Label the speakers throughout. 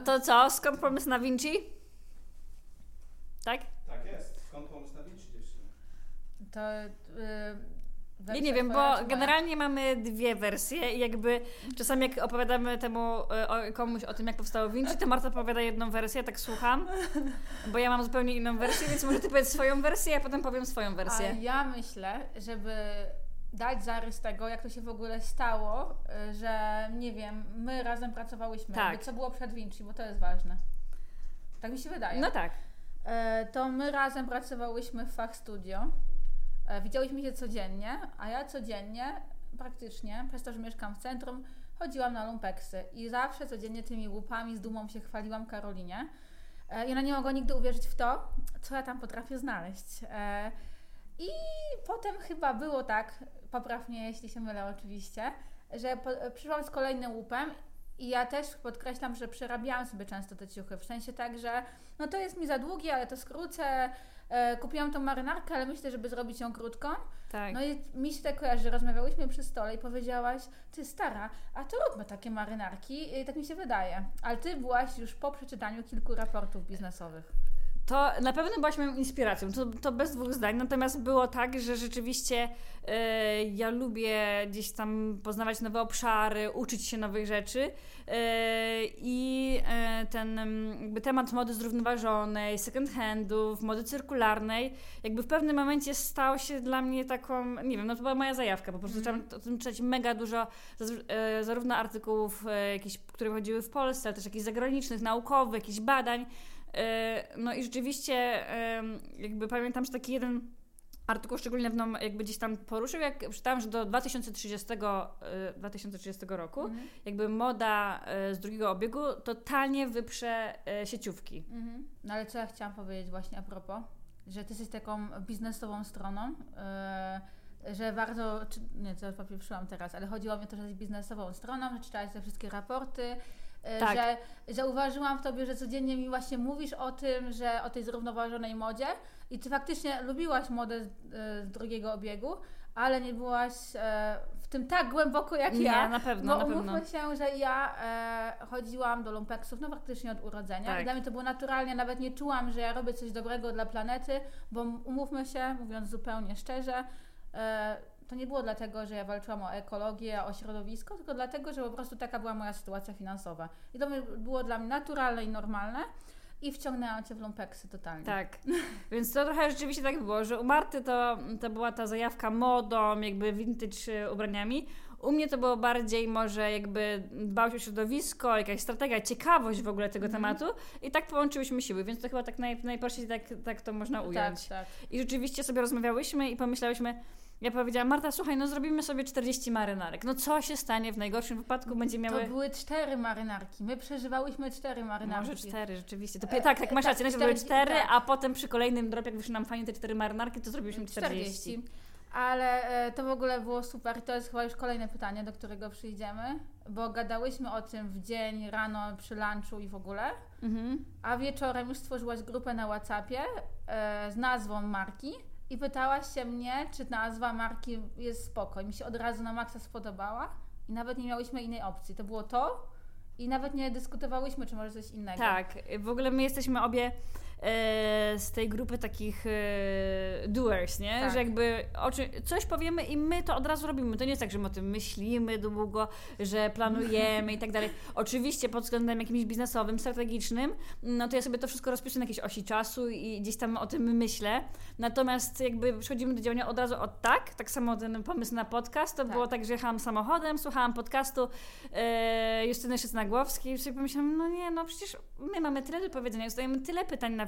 Speaker 1: to co? Skąd pomysł na Vinci? Tak?
Speaker 2: Tak jest. Skąd pomysł na Vinci dziewczyny?
Speaker 3: To... Yy,
Speaker 1: ja nie wiem, bo generalnie mamy dwie wersje i jakby czasami jak opowiadamy temu e, komuś o tym, jak powstało Vinci, to Marta opowiada jedną wersję, tak słucham, bo ja mam zupełnie inną wersję, więc może ty powiedz swoją wersję, ja potem powiem swoją wersję.
Speaker 3: A ja myślę, żeby dać zarys tego, jak to się w ogóle stało, e, że nie wiem, my razem pracowałyśmy, tak. co było przed Vinci, bo to jest ważne. Tak mi się wydaje.
Speaker 1: No tak.
Speaker 3: E, to my razem pracowałyśmy w Fach Studio E, widziałyśmy się codziennie, a ja codziennie, praktycznie, przez to, że mieszkam w centrum, chodziłam na lumpeksy i zawsze codziennie tymi łupami z dumą się chwaliłam Karolinie. E, I ona nie mogła nigdy uwierzyć w to, co ja tam potrafię znaleźć. I potem chyba było tak, poprawnie jeśli się mylę oczywiście, że przyszłam z kolejnym łupem i ja też podkreślam, że przerabiałam sobie często te ciuchy, w sensie tak, że no to jest mi za długie, ale to skrócę, E, kupiłam tą marynarkę, ale myślę, żeby zrobić ją krótką. Tak. No i mi się tak kojarzy, że rozmawiałyśmy przy stole i powiedziałaś, ty stara, a to róbmy takie marynarki, I tak mi się wydaje. Ale ty byłaś już po przeczytaniu kilku raportów biznesowych.
Speaker 1: To na pewno byłaś moją inspiracją, to, to bez dwóch zdań. Natomiast było tak, że rzeczywiście e, ja lubię gdzieś tam poznawać nowe obszary, uczyć się nowych rzeczy e, i e, ten jakby temat mody zrównoważonej, second handów, mody cyrkularnej, jakby w pewnym momencie stał się dla mnie taką, nie wiem, no to była moja zajawka, po prostu mm. zaczęłam o tym czytać mega dużo, zarówno artykułów jakichś, które chodziły w Polsce, ale też jakichś zagranicznych, naukowych, jakichś badań, no i rzeczywiście jakby pamiętam, że taki jeden artykuł szczególnie mną jakby gdzieś tam poruszył, jak czytałam, że do 2030, 2030 e, roku mhm. jakby moda e, z drugiego obiegu totalnie wyprze sieciówki. Mhm.
Speaker 3: No ale co ja chciałam powiedzieć właśnie a propos, że ty jesteś taką biznesową stroną, że bardzo, nie, co papieprzyłam teraz, ale chodziło mi o to, że jesteś biznesową stroną, że czytałaś te wszystkie raporty, tak. że zauważyłam w tobie, że codziennie mi właśnie mówisz o tym, że o tej zrównoważonej modzie i ty faktycznie lubiłaś modę z, e, z drugiego obiegu, ale nie byłaś e, w tym tak głęboko jak
Speaker 1: nie,
Speaker 3: ja.
Speaker 1: na pewno,
Speaker 3: bo
Speaker 1: na
Speaker 3: umówmy pewno. się, że ja e, chodziłam do lumpeksów no faktycznie od urodzenia tak. i dla mnie to było naturalnie, nawet nie czułam, że ja robię coś dobrego dla planety, bo umówmy się, mówiąc zupełnie szczerze, e, to nie było dlatego, że ja walczyłam o ekologię, o środowisko, tylko dlatego, że po prostu taka była moja sytuacja finansowa. I to było dla mnie naturalne i normalne. I wciągnęłam cię w lumpeksy totalnie.
Speaker 1: Tak. Więc to trochę rzeczywiście tak było, że u Marty to, to była ta zajawka modą, jakby vintage ubraniami. U mnie to było bardziej może jakby dbałość o środowisko, jakaś strategia, ciekawość w ogóle tego mm. tematu i tak połączyłyśmy siły, więc to chyba tak naj, najprościej tak, tak to można ująć. Tak, tak. I rzeczywiście sobie rozmawiałyśmy i pomyślałyśmy, ja powiedziałam, Marta, słuchaj, no zrobimy sobie 40 marynarek. No co się stanie w najgorszym wypadku? Będzie miały...
Speaker 3: To były cztery marynarki. My przeżywałyśmy cztery marynarki.
Speaker 1: Może cztery, rzeczywiście. To, e, tak, tak, masz rację. Najpierw były cztery, tak. a potem przy kolejnym drop, jak wyszły nam fajnie te cztery marynarki, to zrobiliśmy 40. 40.
Speaker 3: Ale e, to w ogóle było super. To jest chyba już kolejne pytanie, do którego przyjdziemy, bo gadałyśmy o tym w dzień, rano, przy lunchu i w ogóle. Mhm. A wieczorem już stworzyłaś grupę na WhatsAppie e, z nazwą marki i pytałaś się mnie, czy nazwa marki jest spoko. I mi się od razu na maksa spodobała i nawet nie miałyśmy innej opcji. To było to i nawet nie dyskutowałyśmy, czy może coś innego.
Speaker 1: Tak, w ogóle my jesteśmy obie z tej grupy takich e, doers, nie? Tak. Że jakby coś powiemy i my to od razu robimy. To nie jest tak, że my o tym myślimy długo, że planujemy i tak dalej. Oczywiście pod względem jakimś biznesowym, strategicznym, no to ja sobie to wszystko rozpiszę na jakiejś osi czasu i gdzieś tam o tym myślę. Natomiast jakby przechodzimy do działania od razu od tak, tak samo ten pomysł na podcast, to tak. było tak, że jechałam samochodem, słuchałam podcastu e, Justyny Szysnagłowskiej i sobie pomyślałam, no nie, no przecież my mamy tyle do powiedzenia, zadajemy tyle pytań na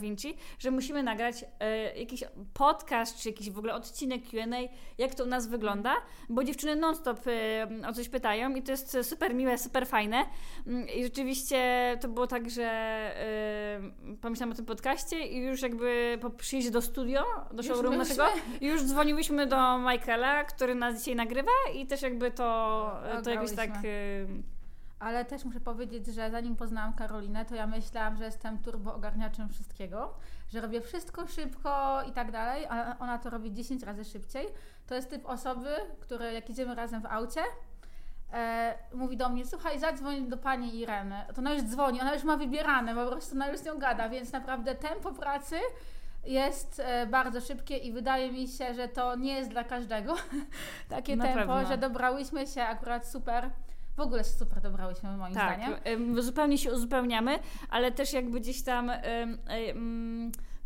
Speaker 1: Że musimy nagrać e, jakiś podcast, czy jakiś w ogóle odcinek Q&A, jak to u nas wygląda, bo dziewczyny non-stop e, o coś pytają i to jest super miłe, super fajne. Mm, I rzeczywiście to było tak, że e, pomyślałam o tym podcaście i już jakby po przyjściu do studio, do showroomu naszego, już dzwoniłyśmy do Michaela, który nas dzisiaj nagrywa i też jakby to, to jakoś tak... E,
Speaker 3: ale też muszę powiedzieć, że zanim poznałam Karolinę, to ja myślałam, że jestem turbo ogarniaczem wszystkiego, że robię wszystko szybko i tak dalej, a ona to robi 10 razy szybciej. To jest typ osoby, które jak idziemy razem w aucie, e, mówi do mnie, słuchaj, zadzwoń do pani Ireny. To ona już dzwoni, ona już ma wybierane, po prostu ona już z nią gada, więc naprawdę tempo pracy jest e, bardzo szybkie i wydaje mi się, że to nie jest dla każdego takie
Speaker 1: Na
Speaker 3: tempo,
Speaker 1: pewno.
Speaker 3: że dobrałyśmy się akurat super. W ogóle się super dobrałyśmy moim
Speaker 1: Tak,
Speaker 3: zdaniem.
Speaker 1: em, zupełnie się uzupełniamy, ale też jakby gdzieś tam,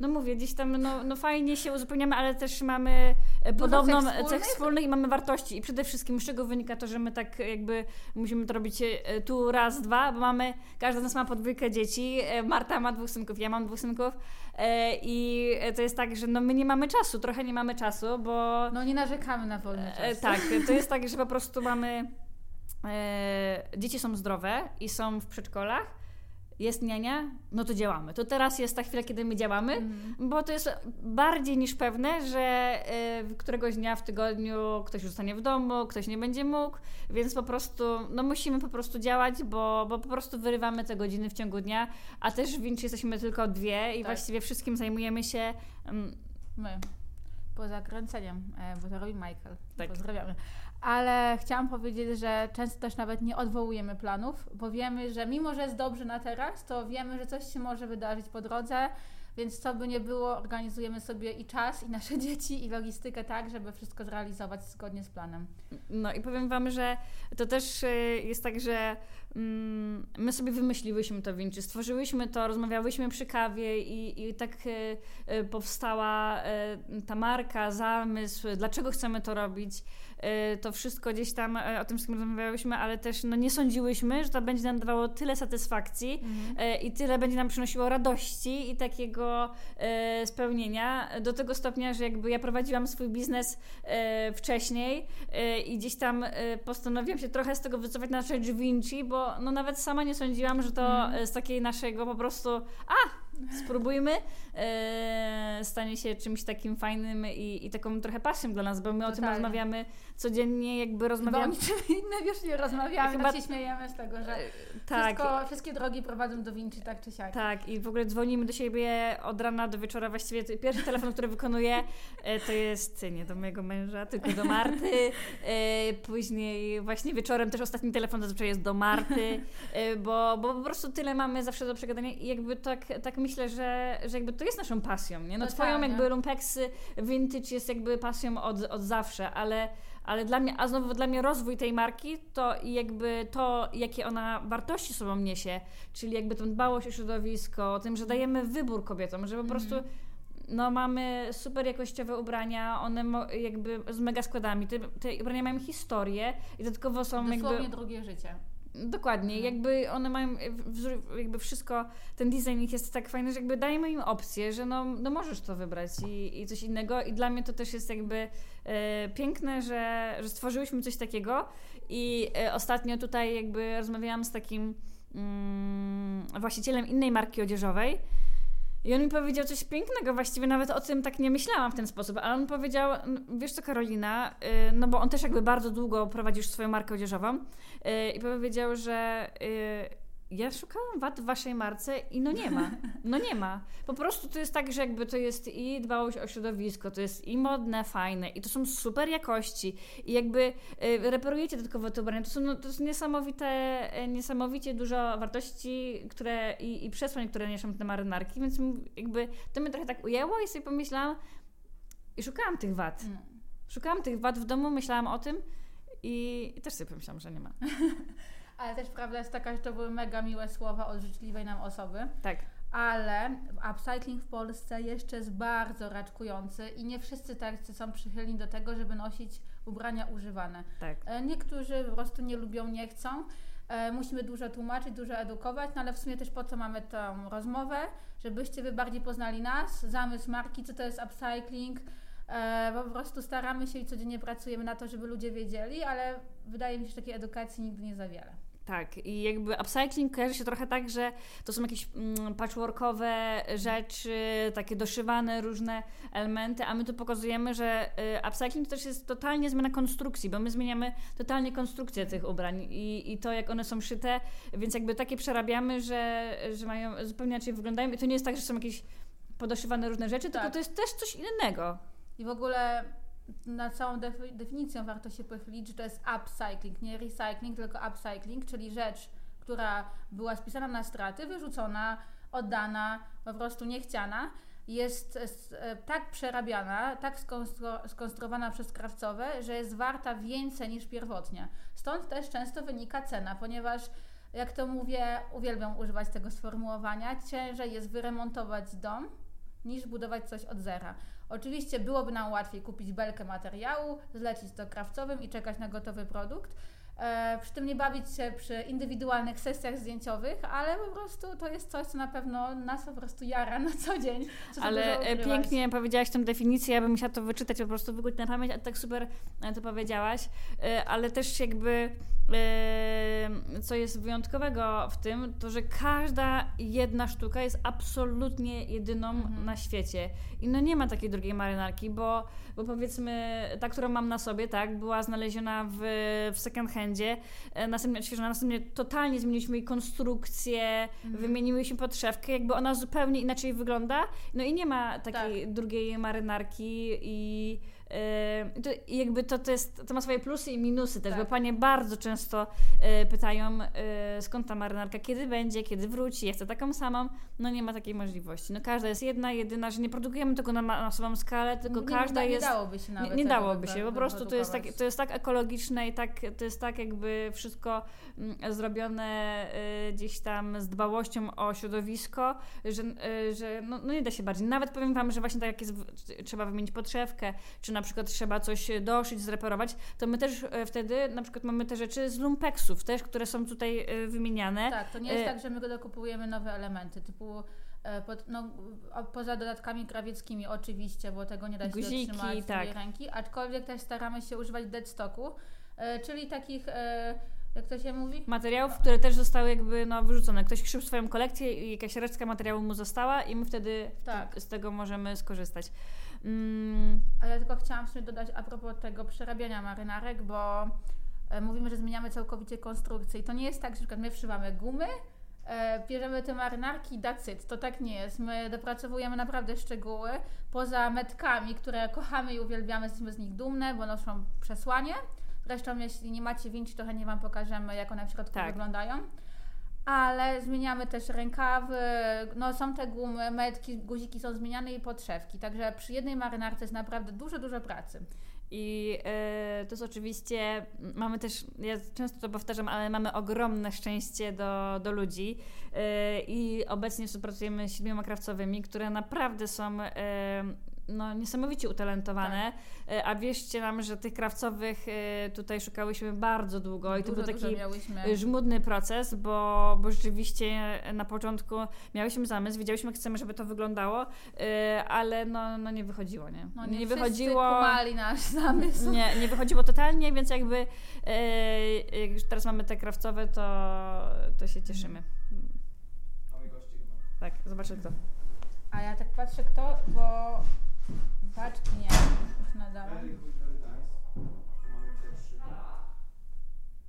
Speaker 1: no mówię, gdzieś tam no, no fajnie się uzupełniamy, ale też mamy e, podobną
Speaker 3: cech
Speaker 1: cech
Speaker 3: wspólnych?
Speaker 1: i mamy wartości. I przede wszystkim z czego wynika to, że my tak jakby musimy to robić e, tu raz, dwa, bo mamy, każda z nas ma podwójkę dzieci, e, Marta ma dwóch synków, ja mam dwóch synków i to jest tak, że no my nie mamy czasu, trochę nie mamy czasu, bo...
Speaker 3: No nie narzekamy na wolny czas.
Speaker 1: tak, to jest tak, że po prostu mamy. E, dzieci są zdrowe i są w przedszkolach. Jest niania, no to działamy. To teraz jest ta chwila, kiedy my działamy,
Speaker 3: Mhm.
Speaker 1: bo to jest bardziej niż pewne, że e, któregoś dnia w tygodniu ktoś już zostanie w domu, ktoś nie będzie mógł, więc po prostu no musimy po prostu działać, bo, bo po prostu wyrywamy te godziny w ciągu dnia, a też w Vinci jesteśmy tylko dwie i
Speaker 3: Tak.
Speaker 1: właściwie wszystkim zajmujemy się. mm,
Speaker 3: My. Poza kręceniem, e, bo to robi Michael.
Speaker 1: Tak.
Speaker 3: Pozdrawiamy. Ale chciałam powiedzieć, że często też nawet nie odwołujemy planów, bo wiemy, że mimo, że jest dobrze na teraz, to wiemy, że coś się może wydarzyć po drodze, więc co by nie było, organizujemy sobie i czas, i nasze dzieci, i logistykę tak, żeby wszystko zrealizować zgodnie z planem.
Speaker 1: No i powiem Wam, że to też e, jest tak, że mm, my sobie wymyśliłyśmy to Vinci, stworzyłyśmy to, rozmawiałyśmy przy kawie i, i tak e, e, powstała ta marka, zamysł, dlaczego chcemy to robić. E, To wszystko gdzieś tam e, o tym wszystkim rozmawiałyśmy, ale też no, nie sądziłyśmy, że to będzie nam dawało tyle satysfakcji e, i tyle będzie nam przynosiło radości i takiego spełnienia do tego stopnia, że jakby ja prowadziłam swój biznes wcześniej i gdzieś tam postanowiłam się trochę z tego wycofać na rzecz Vinci, bo no nawet sama nie sądziłam, że to
Speaker 3: Mhm.
Speaker 1: z takiej naszego po prostu a, spróbujmy, e, stanie się czymś takim fajnym i, i taką trochę pasją dla nas, bo my o tym
Speaker 3: Totalnie.
Speaker 1: rozmawiamy codziennie, jakby
Speaker 3: Chyba o
Speaker 1: rozmawiamy...
Speaker 3: niczym innym już nie rozmawiamy,
Speaker 1: Chyba-
Speaker 3: się śmiejemy z tego, że
Speaker 1: Tak,
Speaker 3: wszystko, wszystkie drogi prowadzą do Vinci tak czy siak.
Speaker 1: Tak, i w ogóle dzwonimy do siebie od rana do wieczora. Właściwie pierwszy telefon, który wykonuję, e, to jest nie do mojego męża, tylko do Marty. E, Później właśnie wieczorem też ostatni telefon zazwyczaj jest do Marty, e, bo, bo po prostu tyle mamy zawsze do przegadania i jakby tak, tak myślę, że, że jakby to jest naszą pasją. Nie? No twoją
Speaker 3: Totalnie.
Speaker 1: jakby lumpeksy, vintage jest jakby pasją od, od zawsze, ale ale dla mnie, a znowu dla mnie rozwój tej marki to jakby to, jakie ona wartości sobą niesie, czyli jakby tą dbałość o środowisko, o tym, że dajemy wybór kobietom, że po prostu no mamy super jakościowe ubrania, one jakby z mega składami, te, te ubrania mają historię i dodatkowo są
Speaker 3: Dosłownie
Speaker 1: jakby...
Speaker 3: drugie życie.
Speaker 1: Dokładnie,
Speaker 3: Mhm.
Speaker 1: jakby one mają wzór, jakby wszystko, ten design ich jest tak fajny, że jakby dajemy im opcję, że no, no możesz to wybrać i, i coś innego. I dla mnie to też jest jakby e, piękne, że, że stworzyłyśmy coś takiego. I e, ostatnio tutaj jakby rozmawiałam z takim mm, właścicielem innej marki odzieżowej i on mi powiedział coś pięknego, właściwie nawet o tym tak nie myślałam w ten sposób, ale on powiedział, "N- wiesz co Karolina, y, no bo on też jakby bardzo długo prowadził swoją markę odzieżową y, i powiedział, że y, ja szukałam wad w waszej marce i no nie ma, no nie ma. Po prostu to jest tak, że jakby to jest i dbałość o środowisko, to jest i modne, fajne i to są super jakości i jakby y, reperujecie dodatkowo te ubrania, to są, no, to jest niesamowite, y, niesamowicie dużo wartości, które i, i przesłań, które niosą te marynarki, więc jakby to mnie trochę tak ujęło i sobie pomyślałam i szukałam tych wad.
Speaker 3: Mm.
Speaker 1: Szukałam tych wad w domu, myślałam o tym i, i też sobie pomyślałam, że nie ma.
Speaker 3: Ale też prawda jest taka, że to były mega miłe słowa od życzliwej nam osoby.
Speaker 1: Tak.
Speaker 3: Ale upcycling w Polsce jeszcze jest bardzo raczkujący i nie wszyscy tacy są przychylni do tego, żeby nosić ubrania używane.
Speaker 1: Tak.
Speaker 3: E, Niektórzy po prostu nie lubią, nie chcą. E, Musimy dużo tłumaczyć, dużo edukować, no ale w sumie też po co mamy tą rozmowę, żebyście wy bardziej poznali nas, zamysł marki, co to jest upcycling. E, po prostu staramy się i codziennie pracujemy na to, żeby ludzie wiedzieli, ale wydaje mi się, że takiej edukacji nigdy nie za wiele.
Speaker 1: Tak, i jakby upcycling kojarzy się trochę tak, że to są jakieś mm, patchworkowe rzeczy, takie doszywane różne elementy, a my tu pokazujemy, że y, upcycling to też jest totalnie zmiana konstrukcji, bo my zmieniamy totalnie konstrukcję tych ubrań i, i to, jak one są szyte, więc jakby takie przerabiamy, że, że mają zupełnie inaczej wyglądają i to nie jest tak, że są jakieś podoszywane różne rzeczy, tylko
Speaker 3: Tak.
Speaker 1: to jest też coś innego.
Speaker 3: I w ogóle na całą defi- definicją warto się pochylić, że to jest upcycling, nie recycling, tylko upcycling, czyli rzecz, która była spisana na straty, wyrzucona, oddana, po prostu niechciana, jest e, tak przerabiana, tak skonstru- skonstruowana przez krawcowe, że jest warta więcej niż pierwotnie. Stąd też często wynika cena, ponieważ jak to mówię, uwielbiam używać tego sformułowania, ciężej jest wyremontować dom niż budować coś od zera. Oczywiście byłoby nam łatwiej kupić belkę materiału, zlecić to krawcowym i czekać na gotowy produkt, E, przy tym nie bawić się przy indywidualnych sesjach zdjęciowych, ale po prostu to jest coś, co na pewno nas po prostu jara na co dzień.
Speaker 1: Ale e, pięknie powiedziałaś tę definicję, ja bym musiała to wyczytać, po prostu wykuć na pamięć, a tak super e, to powiedziałaś, ale też jakby co jest wyjątkowego w tym, to że każda jedna sztuka jest absolutnie jedyną mhm. na świecie. I no nie ma takiej drugiej marynarki, bo, bo powiedzmy ta, którą mam na sobie, tak, była znaleziona w, w second handzie, e, następnie odświeżona, następnie totalnie zmieniliśmy jej konstrukcję, mhm. wymieniłyśmy podszewkę, jakby ona zupełnie inaczej wygląda. No i nie ma takiej tak. drugiej marynarki i Yy, to jakby to, to, jest, to ma swoje plusy i minusy też, tak. bo panie bardzo często yy, pytają, yy, skąd ta marynarka, kiedy będzie, kiedy wróci, ja chcę taką samą. No nie ma takiej możliwości. No każda jest jedna, jedyna, że nie produkujemy tego na masową skalę, tylko
Speaker 3: nie,
Speaker 1: każda
Speaker 3: nie,
Speaker 1: jest...
Speaker 3: Nie dałoby się nawet
Speaker 1: Nie, nie dałoby się, po prostu to jest, tak, to jest tak ekologiczne i tak, to jest tak jakby wszystko mm, zrobione gdzieś tam z dbałością o środowisko, że, że no, no, nie da się bardziej. Nawet powiem Wam, że właśnie tak jak jest, trzeba wymienić podszewkę, czy na na przykład trzeba coś doszyć, zreparować, to my też e, wtedy na przykład mamy te rzeczy z lumpeksów też, które są tutaj e, wymieniane.
Speaker 3: Tak, to nie jest e... tak, że my dokupujemy nowe elementy, typu e, pod, no, poza dodatkami krawieckimi oczywiście, bo tego nie da się Guziki, dotrzymać tak. ręki, aczkolwiek też staramy się używać deadstocku, e, czyli takich jak to się mówi?
Speaker 1: Materiałów, które też zostały jakby no, wyrzucone. Ktoś krzył swoją kolekcję i jakaś resztka materiału mu została i my wtedy tak. z tego możemy skorzystać.
Speaker 3: Mm. Ale ja tylko chciałam sobie dodać a propos tego przerabiania marynarek, bo e, mówimy, że zmieniamy całkowicie konstrukcję i to nie jest tak, że na przykład my wszywamy gumy, e, bierzemy te marynarki i it. To tak nie jest. My dopracowujemy naprawdę szczegóły. Poza metkami, które kochamy i uwielbiamy, jesteśmy z nich dumne, bo noszą przesłanie. Zresztą jeśli nie macie winci, to chętnie Wam pokażemy, jak one w środku tak. wyglądają ale zmieniamy też rękawy, no są te gumy, metki, guziki są zmieniane i podszewki, także przy jednej marynarce jest naprawdę dużo, dużo pracy.
Speaker 1: I y, to jest oczywiście, mamy też, ja często to powtarzam, ale mamy ogromne szczęście do, do ludzi y, i obecnie współpracujemy z siedmioma krawcowymi, które naprawdę są y, no, niesamowicie utalentowane, tak. E, a wierzcie nam, że tych krawcowych e, tutaj szukałyśmy bardzo długo i to był taki żmudny proces, bo, bo rzeczywiście na początku miałyśmy zamysł, wiedziałyśmy, jak chcemy, żeby to wyglądało, e, ale no, no nie wychodziło, nie?
Speaker 3: No nie, nie wychodziło. nasz zamysł.
Speaker 1: Nie, nie wychodziło totalnie, więc jakby jak już teraz mamy te krawcowe, to, to się cieszymy.
Speaker 2: Mamy gości
Speaker 1: Tak, zobaczę kto.
Speaker 3: A ja tak patrzę kto, bo Paczki nie, już nadałem.